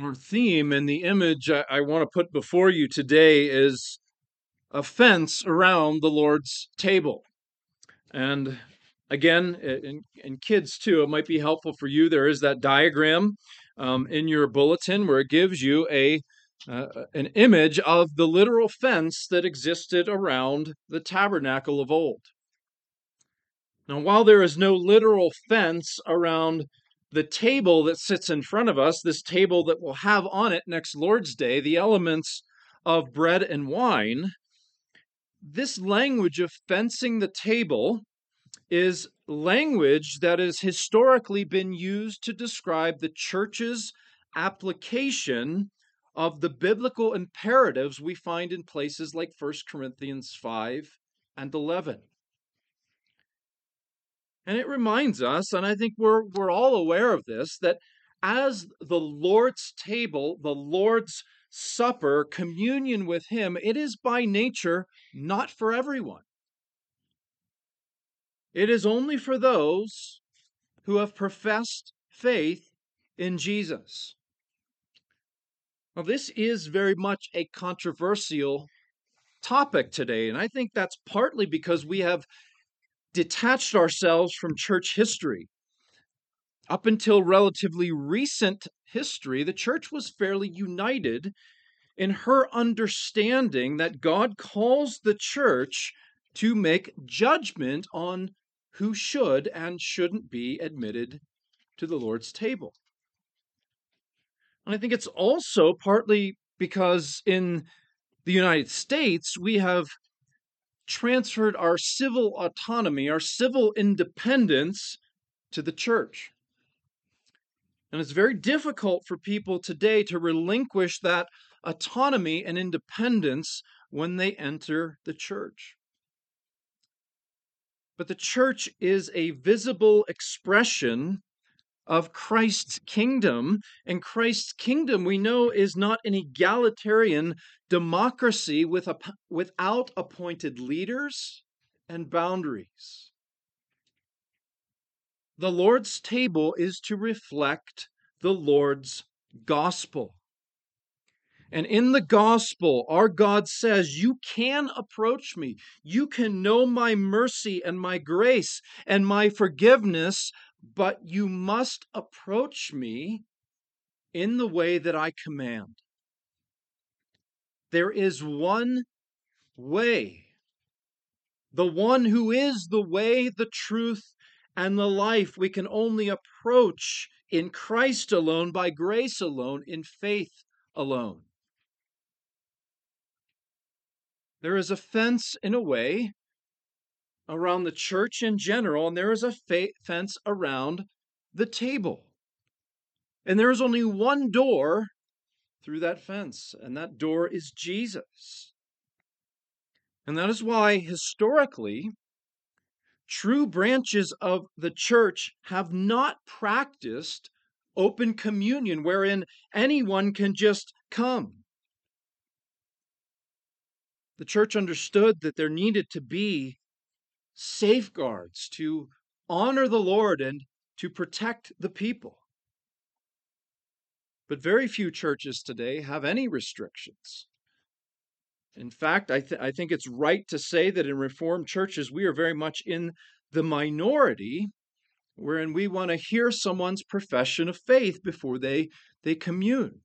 Our theme and the image I, I want to put before you today is a fence around the Lord's table. And again, and, kids too, it might be helpful for you. There is that diagram um, in your bulletin where it gives you a uh, an image of the literal fence that existed around the tabernacle of old. Now, while there is no literal fence around the table that sits in front of us, this table that will have on it next Lord's Day the elements of bread and wine, this language of fencing the table is language that has historically been used to describe the church's application of the biblical imperatives we find in places like 1 Corinthians 5 and 11. And it reminds us, and I think we're, we're all aware of this, that as the Lord's table, the Lord's supper, communion with Him, it is by nature not for everyone. It is only for those who have professed faith in Jesus. Now, this is very much a controversial topic today, and I think that's partly because we have detached ourselves from church history. Up until relatively recent history, the church was fairly united in her understanding that God calls the church to make judgment on who should and shouldn't be admitted to the Lord's table. And I think it's also partly because in the United States, we have transferred our civil autonomy, our civil independence to the church. And it's very difficult for people today to relinquish that autonomy and independence when they enter the church. But the church is a visible expression of Christ's kingdom. And Christ's kingdom, we know, is not an egalitarian democracy with a, without appointed leaders and boundaries. The Lord's table is to reflect the Lord's gospel. And in the gospel, our God says, You can approach me. You can know my mercy and my grace and my forgiveness but you must approach me in the way that I command. There is one way, the one who is the way, the truth, and the life we can only approach in Christ alone, by grace alone, in faith alone. There is a fence in a way around the church in general, and there is a fa- fence around the table. And there is only one door through that fence, and that door is Jesus. And that is why, historically, true branches of the church have not practiced open communion wherein anyone can just come. The church understood that there needed to be safeguards to honor the Lord and to protect the people. But very few churches today have any restrictions. In fact, I, th- I think it's right to say that in Reformed churches, we are very much in the minority wherein we want to hear someone's profession of faith before they, they commune.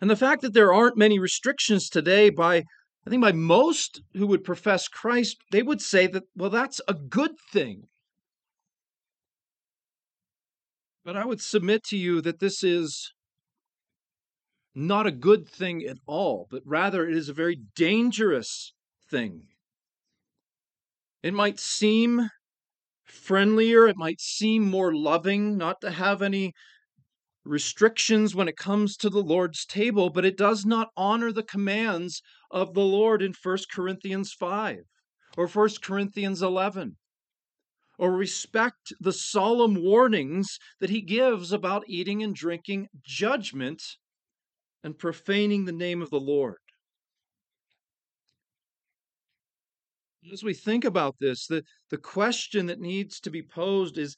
And the fact that there aren't many restrictions today by I think by most who would profess Christ, they would say that, well, that's a good thing. But I would submit to you that this is not a good thing at all, but rather it is a very dangerous thing. It might seem friendlier, it might seem more loving not to have any restrictions when it comes to the Lord's table, but it does not honor the commands of the Lord in 1 Corinthians 5 or 1 Corinthians 11 or respect the solemn warnings that he gives about eating and drinking judgment and profaning the name of the Lord. As we think about this, the, the question that needs to be posed is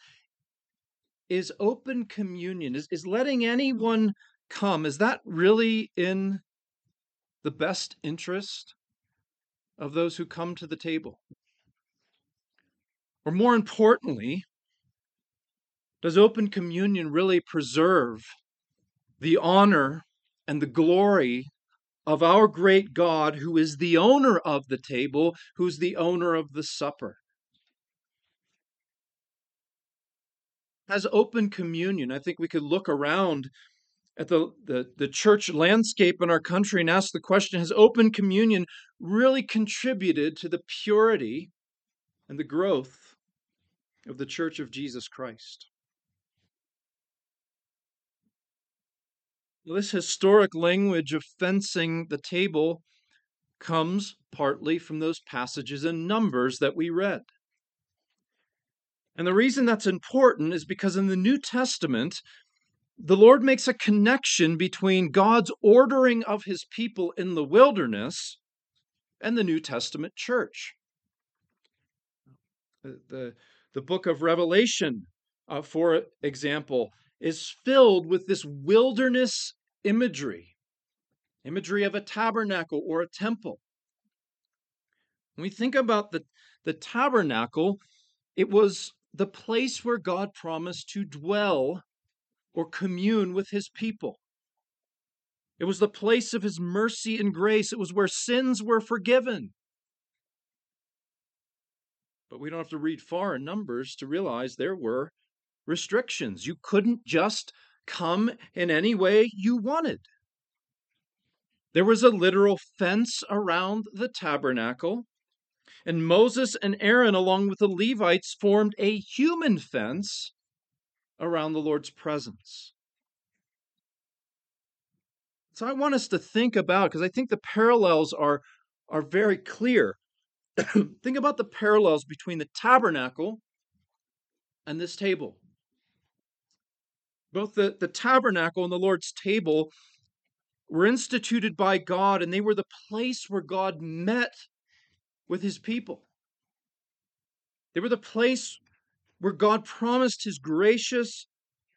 is open communion, is, is letting mm-hmm. anyone come, is that really in the best interest of those who come to the table? Or more importantly, does open communion really preserve the honor and the glory of our great God, who is the owner of the table, who's the owner of the supper? As open communion, I think we could look around at the, the, the church landscape in our country and ask the question Has open communion really contributed to the purity and the growth of the church of Jesus Christ? This historic language of fencing the table comes partly from those passages in Numbers that we read. And the reason that's important is because in the New Testament, the Lord makes a connection between God's ordering of his people in the wilderness and the New Testament church. The, the, book of Revelation, uh, for example, is filled with this wilderness imagery imagery of a tabernacle or a temple. When we think about the, the tabernacle, it was the place where God promised to dwell or commune with his people. It was the place of his mercy and grace. It was where sins were forgiven. But we don't have to read far in Numbers to realize there were restrictions. You couldn't just come in any way you wanted. There was a literal fence around the tabernacle, and Moses and Aaron, along with the Levites, formed a human fence around the Lord's presence. So I want us to think about, because I think the parallels are, are very clear. think about the parallels between the tabernacle and this table. Both the, the tabernacle and the Lord's table were instituted by God, and they were the place where God met with his people. They were the place where God promised his gracious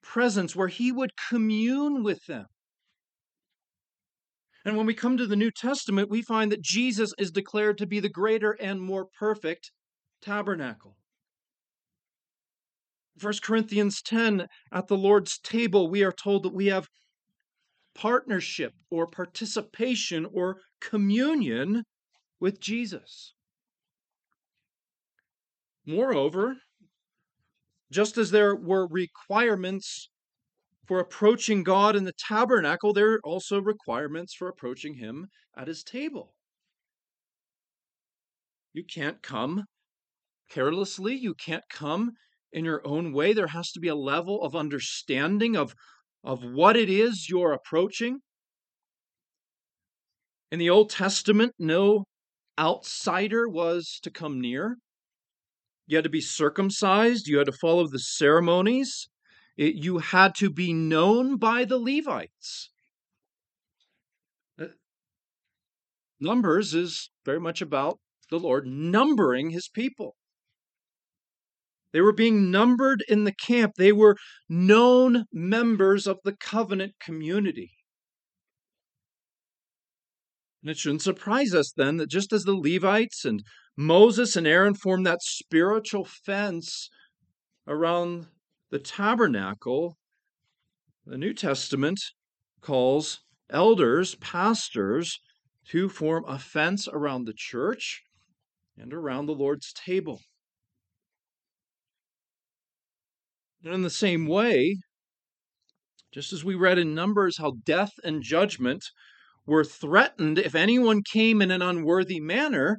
presence, where he would commune with them. And when we come to the New Testament, we find that Jesus is declared to be the greater and more perfect tabernacle. 1 Corinthians 10, at the Lord's table, we are told that we have partnership or participation or communion with Jesus. Moreover, just as there were requirements for approaching God in the tabernacle, there are also requirements for approaching Him at His table. You can't come carelessly, you can't come in your own way. There has to be a level of understanding of, of what it is you're approaching. In the Old Testament, no outsider was to come near. You had to be circumcised, you had to follow the ceremonies, it, you had to be known by the Levites. Uh, Numbers is very much about the Lord numbering his people. They were being numbered in the camp. They were known members of the covenant community. And it shouldn't surprise us then that just as the Levites and Moses and Aaron formed that spiritual fence around the tabernacle, the New Testament calls elders, pastors, to form a fence around the church and around the Lord's table. And in the same way, just as we read in Numbers how death and judgment were threatened if anyone came in an unworthy manner,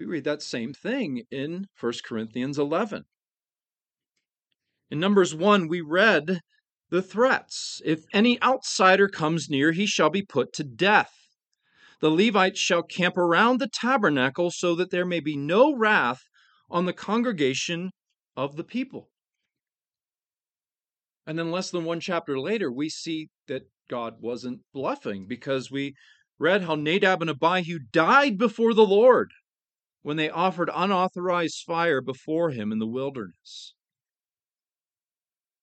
we read that same thing in 1 Corinthians 11. In Numbers 1, we read the threats. If any outsider comes near, he shall be put to death. The Levites shall camp around the tabernacle so that there may be no wrath on the congregation of the people. And then less than one chapter later, we see that God wasn't bluffing because we read how Nadab and Abihu died before the Lord when they offered unauthorized fire before him in the wilderness.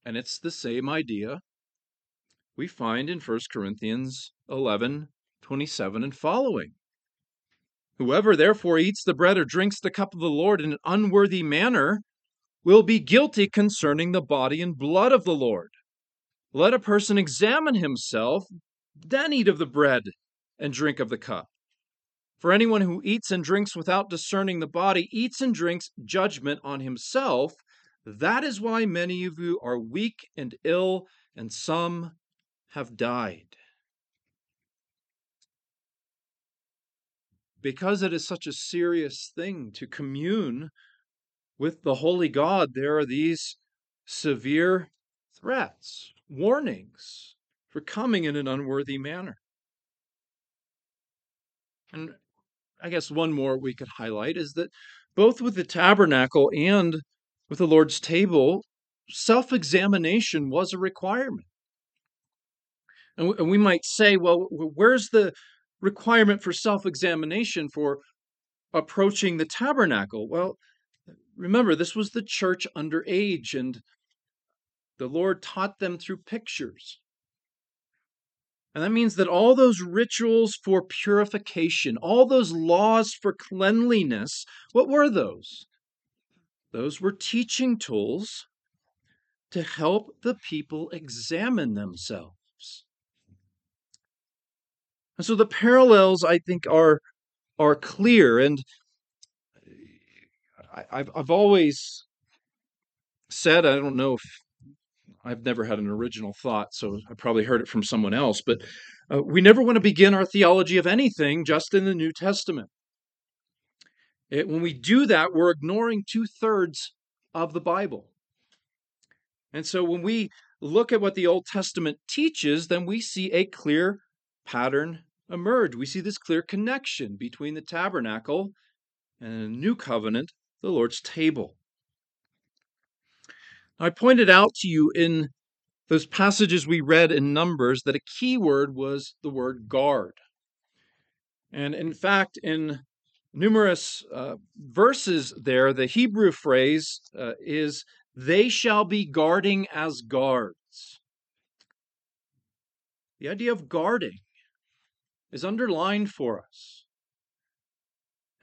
And it's the same idea we find in 1 Corinthians 11 27 and following. Whoever therefore eats the bread or drinks the cup of the Lord in an unworthy manner will be guilty concerning the body and blood of the Lord. Let a person examine himself, then eat of the bread and drink of the cup. For anyone who eats and drinks without discerning the body eats and drinks judgment on himself. That is why many of you are weak and ill, and some have died. Because it is such a serious thing to commune with the Holy God, there are these severe threats, warnings for coming in an unworthy manner. And I guess one more we could highlight is that both with the tabernacle and with the Lord's table, self examination was a requirement. And we might say, well, where's the requirement for self examination for approaching the tabernacle? Well, remember, this was the church under age, and the Lord taught them through pictures. And that means that all those rituals for purification, all those laws for cleanliness, what were those? Those were teaching tools to help the people examine themselves. And so the parallels, I think, are, are clear. And I, have I've always said, I don't know if I've never had an original thought, so I probably heard it from someone else, but uh, we never want to begin our theology of anything just in the New Testament. It, when we do that, we're ignoring two thirds of the Bible. And so when we look at what the Old Testament teaches, then we see a clear pattern emerge. We see this clear connection between the tabernacle and the new covenant, the Lord's table. I pointed out to you in those passages we read in Numbers that a key word was the word guard. And in fact, in numerous uh, verses there, the Hebrew phrase uh, is, they shall be guarding as guards. The idea of guarding is underlined for us.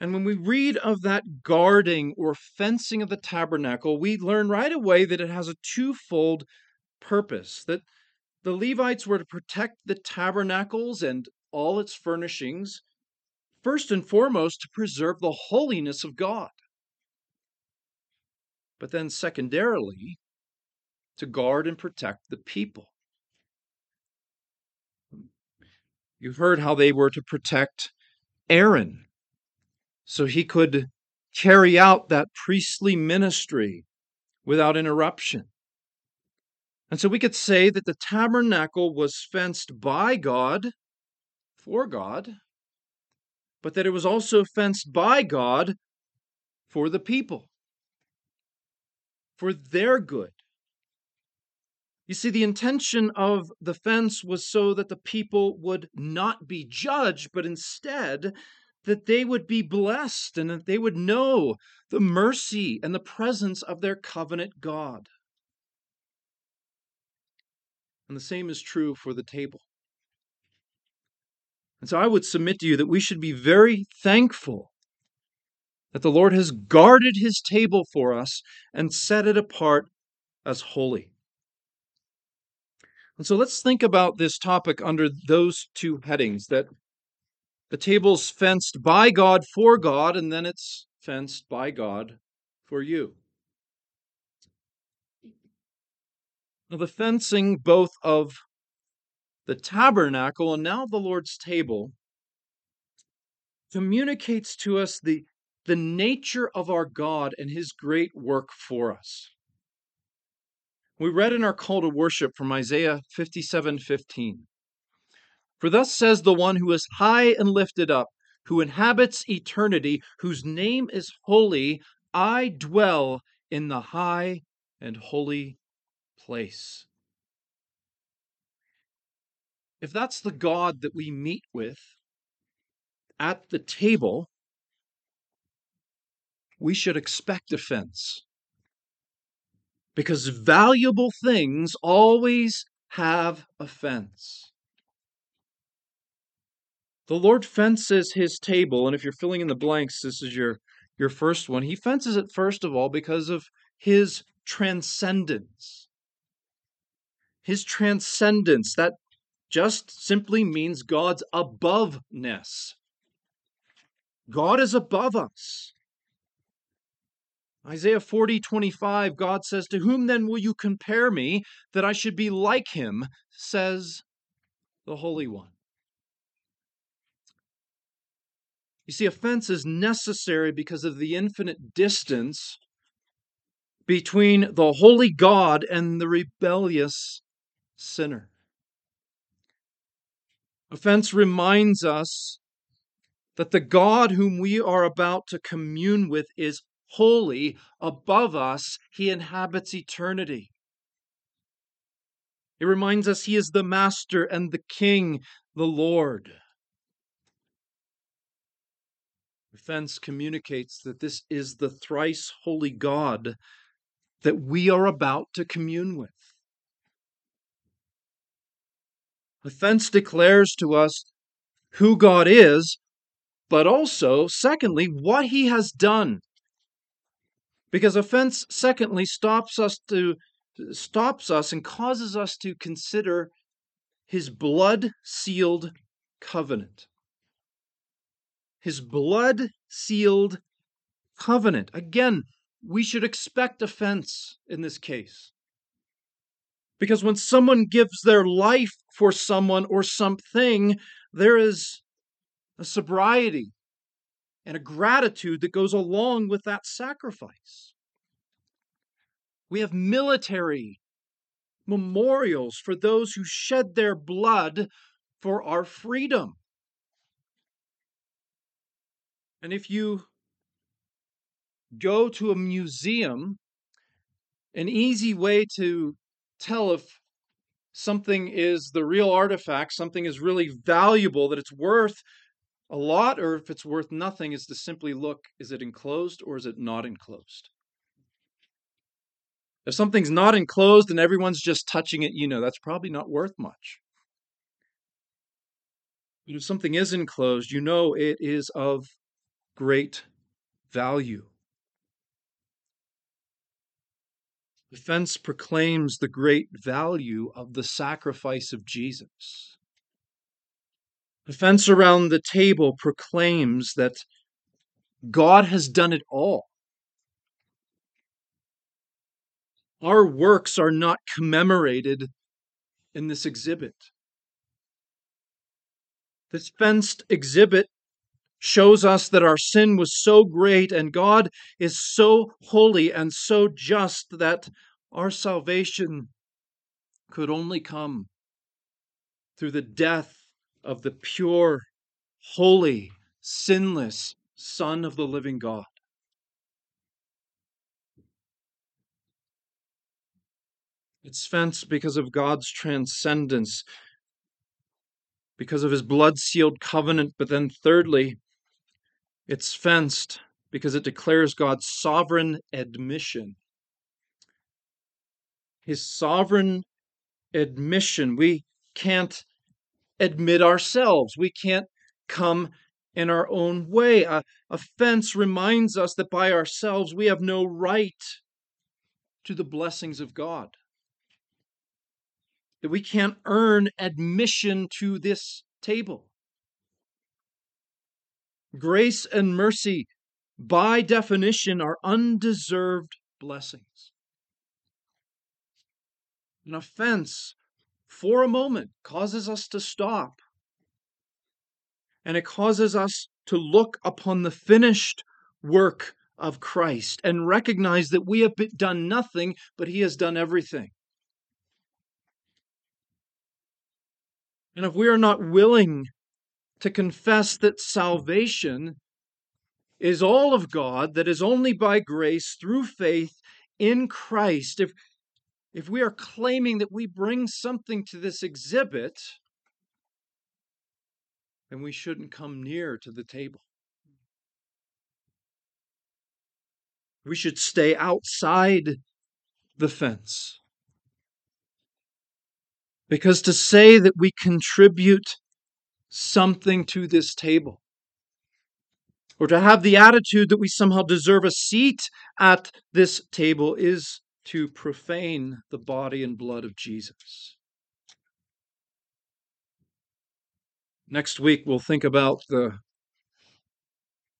And when we read of that guarding or fencing of the tabernacle, we learn right away that it has a twofold purpose that the Levites were to protect the tabernacles and all its furnishings, first and foremost, to preserve the holiness of God. But then, secondarily, to guard and protect the people. You've heard how they were to protect Aaron so he could carry out that priestly ministry without interruption. And so we could say that the tabernacle was fenced by God, for God, but that it was also fenced by God for the people, for their good. You see, the intention of the fence was so that the people would not be judged, but instead that they would be blessed and that they would know the mercy and the presence of their covenant God. And the same is true for the table. And so I would submit to you that we should be very thankful that the Lord has guarded his table for us and set it apart as holy. And so let's think about this topic under those two headings that the table's fenced by God for God, and then it's fenced by God for you. Now, the fencing both of the tabernacle and now the Lord's table communicates to us the, the nature of our God and his great work for us. We read in our call to worship from Isaiah 57 15. For thus says the one who is high and lifted up, who inhabits eternity, whose name is holy, I dwell in the high and holy place. If that's the God that we meet with at the table, we should expect offense. Because valuable things always have offense. The Lord fences his table, and if you're filling in the blanks, this is your, your first one. He fences it, first of all, because of his transcendence. His transcendence, that just simply means God's aboveness. God is above us. Isaiah 40, 25, God says, To whom then will you compare me that I should be like him, says the Holy One. You see, offense is necessary because of the infinite distance between the holy God and the rebellious sinner. Offense reminds us that the God whom we are about to commune with is holy, above us, he inhabits eternity. It reminds us he is the master and the king, the Lord. Offense communicates that this is the thrice holy God that we are about to commune with. Offense declares to us who God is, but also, secondly, what he has done. Because offense, secondly, stops us to stops us and causes us to consider his blood sealed covenant his blood sealed covenant. Again, we should expect offense in this case. Because when someone gives their life for someone or something, there is a sobriety and a gratitude that goes along with that sacrifice. We have military memorials for those who shed their blood for our freedom. And if you go to a museum, an easy way to tell if something is the real artifact, something is really valuable, that it's worth a lot, or if it's worth nothing, is to simply look is it enclosed or is it not enclosed? If something's not enclosed and everyone's just touching it, you know that's probably not worth much. But if something is enclosed, you know it is of great value. The fence proclaims the great value of the sacrifice of Jesus. The fence around the table proclaims that God has done it all. Our works are not commemorated in this exhibit. This fenced exhibit shows us that our sin was so great and God is so holy and so just that our salvation could only come through the death of the pure, holy, sinless Son of the living God. It's fenced because of God's transcendence, because of his blood sealed covenant, but then, thirdly, it's fenced because it declares God's sovereign admission. His sovereign admission. We can't admit ourselves. We can't come in our own way. A, a fence reminds us that by ourselves we have no right to the blessings of God. That we can't earn admission to this table. Grace and mercy, by definition, are undeserved blessings. An offense, for a moment, causes us to stop. And it causes us to look upon the finished work of Christ and recognize that we have done nothing, but He has done everything. And if we are not willing to confess that salvation is all of God, that is only by grace through faith in Christ, if, if we are claiming that we bring something to this exhibit, then we shouldn't come near to the table. We should stay outside the fence. Because to say that we contribute something to this table, or to have the attitude that we somehow deserve a seat at this table, is to profane the body and blood of Jesus. Next week, we'll think about the,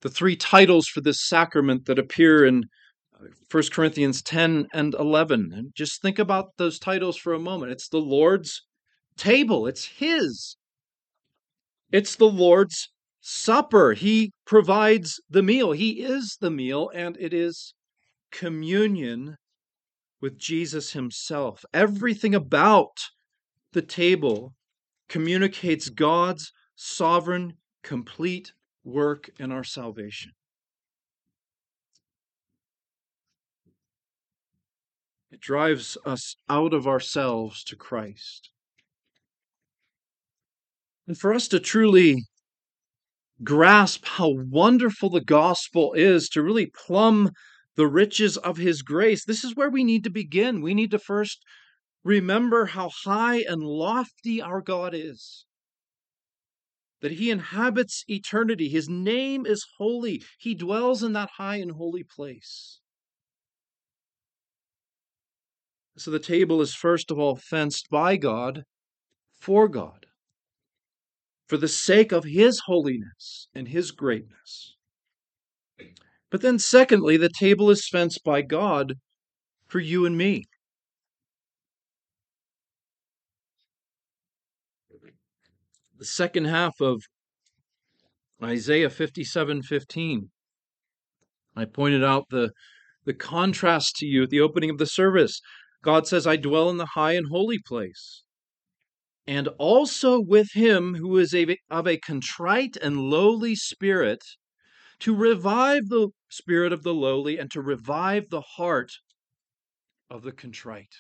the three titles for this sacrament that appear in uh, 1 Corinthians 10 and 11. And just think about those titles for a moment. It's the Lord's table, it's His. It's the Lord's supper. He provides the meal, He is the meal, and it is communion with Jesus Himself. Everything about the table communicates God's sovereign, complete work in our salvation. It drives us out of ourselves to Christ. And for us to truly grasp how wonderful the gospel is, to really plumb the riches of his grace, this is where we need to begin. We need to first remember how high and lofty our God is. That he inhabits eternity. His name is holy. He dwells in that high and holy place. So the table is first of all fenced by God for God, for the sake of His holiness and His greatness. But then, secondly, the table is fenced by God for you and me. The second half of Isaiah 57 15. I pointed out the, the contrast to you at the opening of the service. God says, I dwell in the high and holy place. And also with him who is a, of a contrite and lowly spirit, to revive the spirit of the lowly and to revive the heart of the contrite.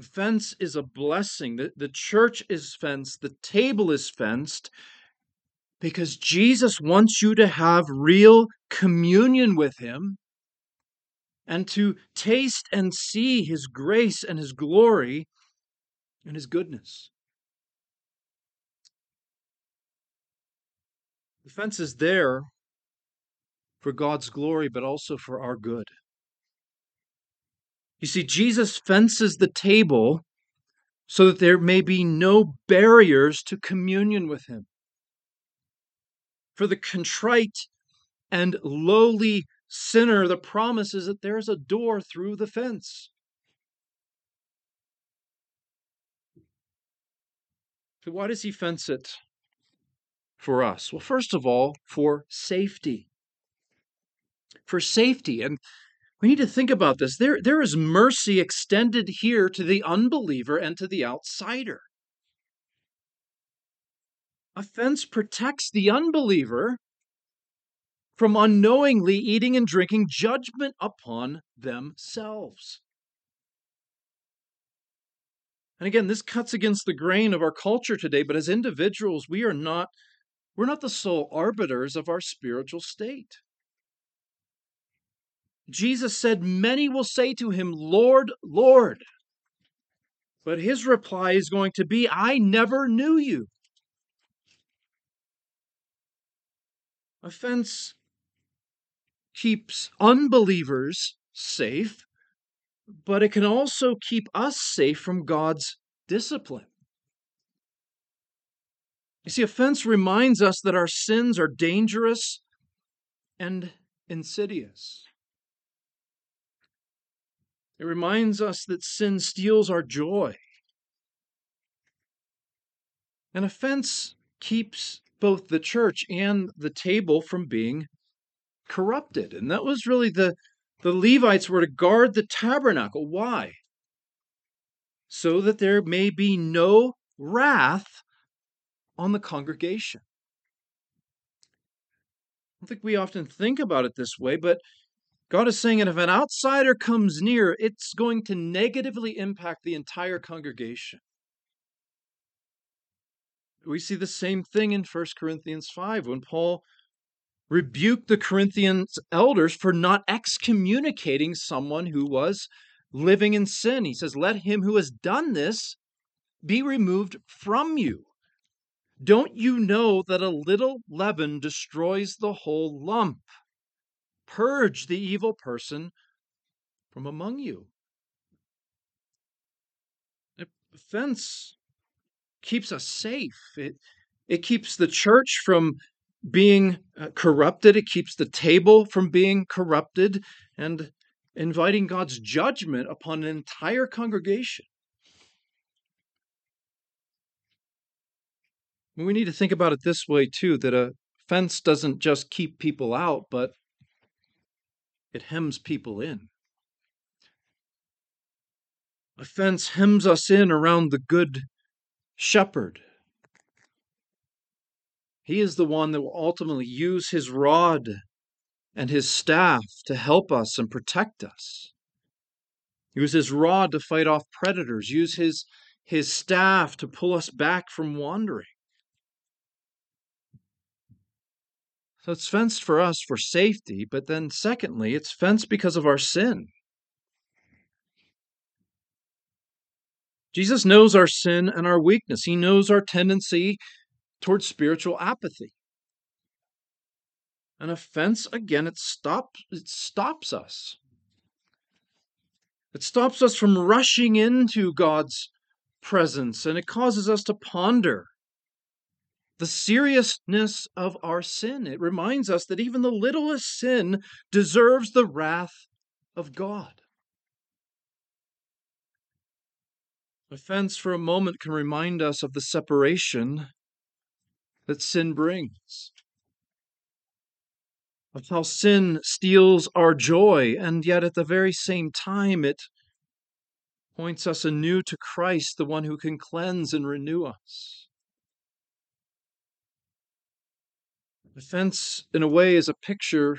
Fence is a blessing. The, the church is fenced. The table is fenced because Jesus wants you to have real communion with Him and to taste and see his grace and his glory and his goodness. The fence is there for God's glory, but also for our good. You see, Jesus fences the table so that there may be no barriers to communion with him. For the contrite and lowly sinner, the promise is that there's a door through the fence. So, why does he fence it for us? Well, first of all, for safety. For safety. And we need to think about this. There, there is mercy extended here to the unbeliever and to the outsider. A fence protects the unbeliever from unknowingly eating and drinking judgment upon themselves. And again, this cuts against the grain of our culture today, but as individuals, we are not we're not the sole arbiters of our spiritual state. Jesus said, Many will say to him, Lord, Lord. But his reply is going to be, I never knew you. Offense keeps unbelievers safe, but it can also keep us safe from God's discipline. You see, offense reminds us that our sins are dangerous and insidious. It reminds us that sin steals our joy. An offense keeps both the church and the table from being corrupted. And that was really the, the Levites were to guard the tabernacle. Why? So that there may be no wrath on the congregation. I don't think we often think about it this way, but God is saying that if an outsider comes near, it's going to negatively impact the entire congregation. We see the same thing in 1 Corinthians 5 when Paul rebuked the Corinthians elders for not excommunicating someone who was living in sin. He says, Let him who has done this be removed from you. Don't you know that a little leaven destroys the whole lump? Purge the evil person from among you. Offense keeps us safe. It, it keeps the church from being uh, corrupted. It keeps the table from being corrupted and inviting God's judgment upon an entire congregation. We need to think about it this way, too that a fence doesn't just keep people out, but it hems people in. A fence hems us in around the good shepherd. He is the one that will ultimately use his rod and his staff to help us and protect us. Use his rod to fight off predators. Use his, his staff to pull us back from wandering. So it's fenced for us for safety, but then secondly, it's fenced because of our sin. Jesus knows our sin and our weakness. He knows our tendency towards spiritual apathy. An offense, again, it stops, it stops us. It stops us from rushing into God's presence and it causes us to ponder the seriousness of our sin. It reminds us that even the littlest sin deserves the wrath of God. Offense for a moment can remind us of the separation that sin brings, of how sin steals our joy, and yet at the very same time it points us anew to Christ, the one who can cleanse and renew us. Offense, in a way, is a picture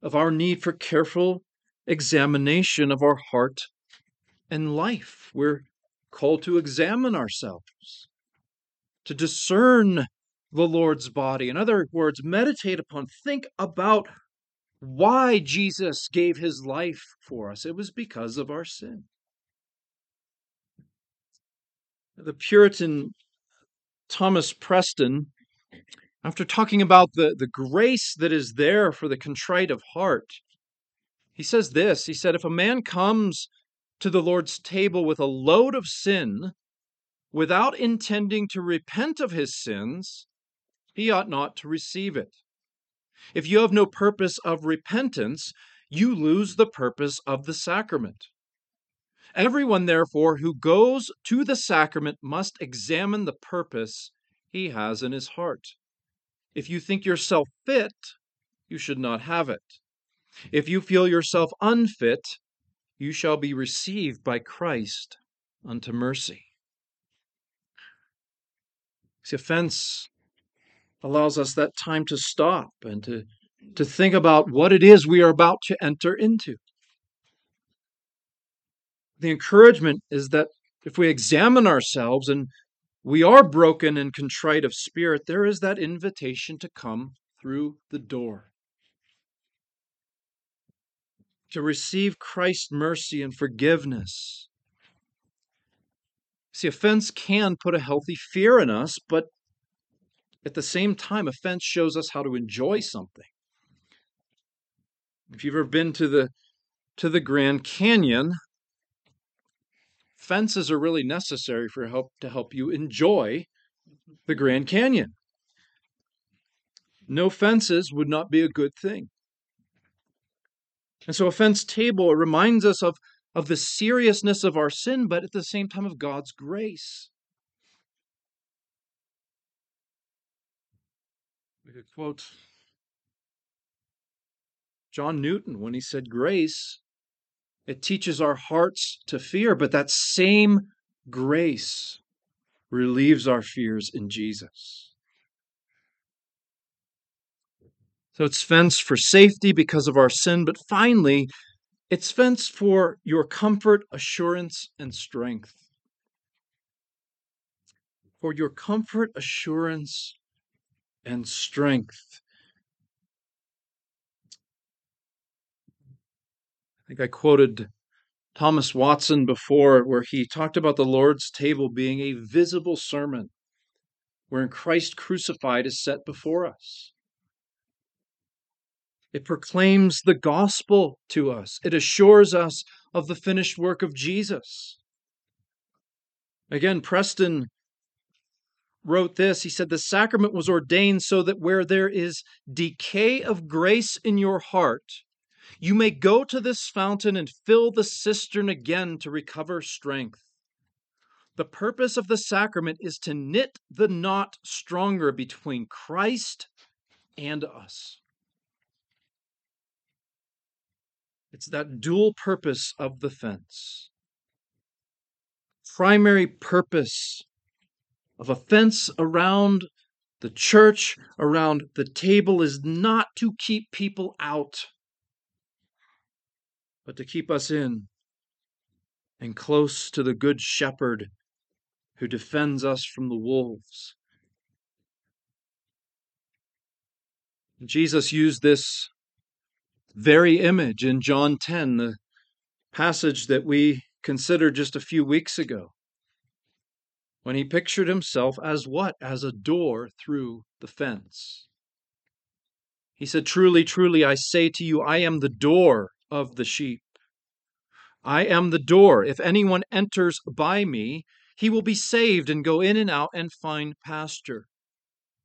of our need for careful examination of our heart and life. We're called to examine ourselves, to discern the Lord's body. In other words, meditate upon, think about why Jesus gave his life for us. It was because of our sin. The Puritan Thomas Preston after talking about the, the grace that is there for the contrite of heart, he says this He said, If a man comes to the Lord's table with a load of sin without intending to repent of his sins, he ought not to receive it. If you have no purpose of repentance, you lose the purpose of the sacrament. Everyone, therefore, who goes to the sacrament must examine the purpose he has in his heart. If you think yourself fit, you should not have it. If you feel yourself unfit, you shall be received by Christ unto mercy. See, offense allows us that time to stop and to, to think about what it is we are about to enter into. The encouragement is that if we examine ourselves and we are broken and contrite of spirit, there is that invitation to come through the door. To receive Christ's mercy and forgiveness. See, offense can put a healthy fear in us, but at the same time, offense shows us how to enjoy something. If you've ever been to the to the Grand Canyon, fences are really necessary for help to help you enjoy the Grand Canyon. No fences would not be a good thing. And so a fence table reminds us of, of the seriousness of our sin, but at the same time of God's grace. Could quote John Newton when he said, Grace it teaches our hearts to fear, but that same grace relieves our fears in Jesus. So it's fenced for safety because of our sin, but finally, it's fenced for your comfort, assurance, and strength. For your comfort, assurance, and strength. I think I quoted Thomas Watson before, where he talked about the Lord's table being a visible sermon, wherein Christ crucified is set before us. It proclaims the gospel to us, it assures us of the finished work of Jesus. Again, Preston wrote this. He said, The sacrament was ordained so that where there is decay of grace in your heart, you may go to this fountain and fill the cistern again to recover strength. The purpose of the sacrament is to knit the knot stronger between Christ and us. It's that dual purpose of the fence. Primary purpose of a fence around the church, around the table, is not to keep people out, but to keep us in and close to the Good Shepherd who defends us from the wolves. Jesus used this very image in John 10, the passage that we considered just a few weeks ago, when he pictured himself as what? As a door through the fence. He said, Truly, truly, I say to you, I am the door of the sheep. I am the door. If anyone enters by me, he will be saved and go in and out and find pasture.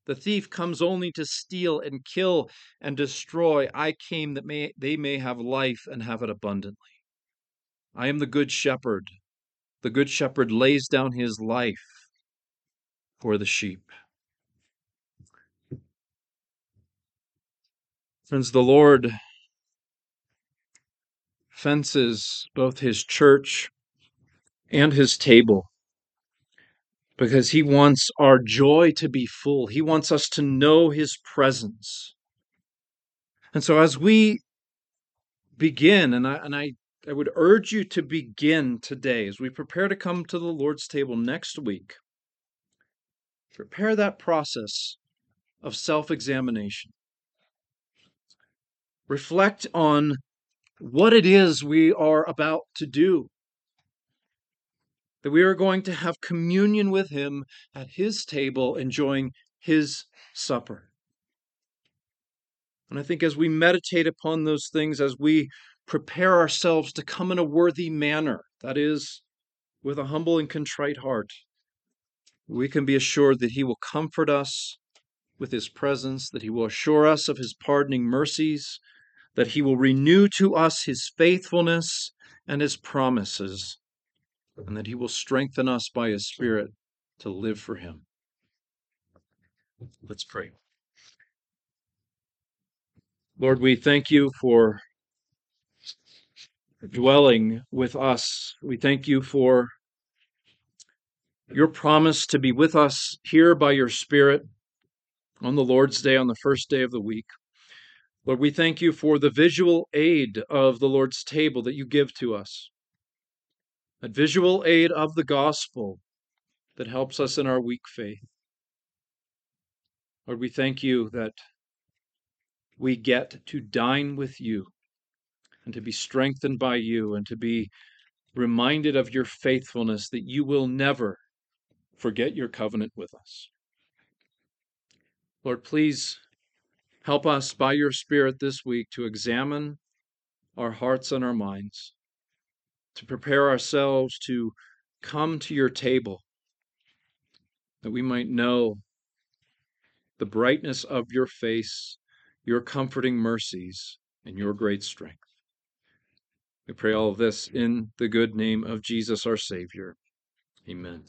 The thief comes only to steal and kill and destroy. I came that may, they may have life and have it abundantly. I am the good shepherd. The good shepherd lays down his life for the sheep. Friends, the Lord fences both his church and his table because he wants our joy to be full. He wants us to know his presence. And so as we begin, and I, and I, I would urge you to begin today as we prepare to come to the Lord's table next week, prepare that process of self examination. Reflect on what it is we are about to do that we are going to have communion with Him at His table, enjoying His supper. And I think as we meditate upon those things, as we prepare ourselves to come in a worthy manner, that is, with a humble and contrite heart, we can be assured that He will comfort us with His presence, that He will assure us of His pardoning mercies, that He will renew to us His faithfulness and His promises and that He will strengthen us by His Spirit to live for Him. Let's pray. Lord, we thank you for dwelling with us. We thank you for your promise to be with us here by your Spirit on the Lord's Day, on the first day of the week. Lord, we thank you for the visual aid of the Lord's table that you give to us a visual aid of the gospel that helps us in our weak faith. Lord, we thank you that we get to dine with you and to be strengthened by you and to be reminded of your faithfulness that you will never forget your covenant with us. Lord, please help us by your Spirit this week to examine our hearts and our minds to prepare ourselves to come to your table, that we might know the brightness of your face, your comforting mercies, and your great strength. We pray all of this in the good name of Jesus our Savior. Amen.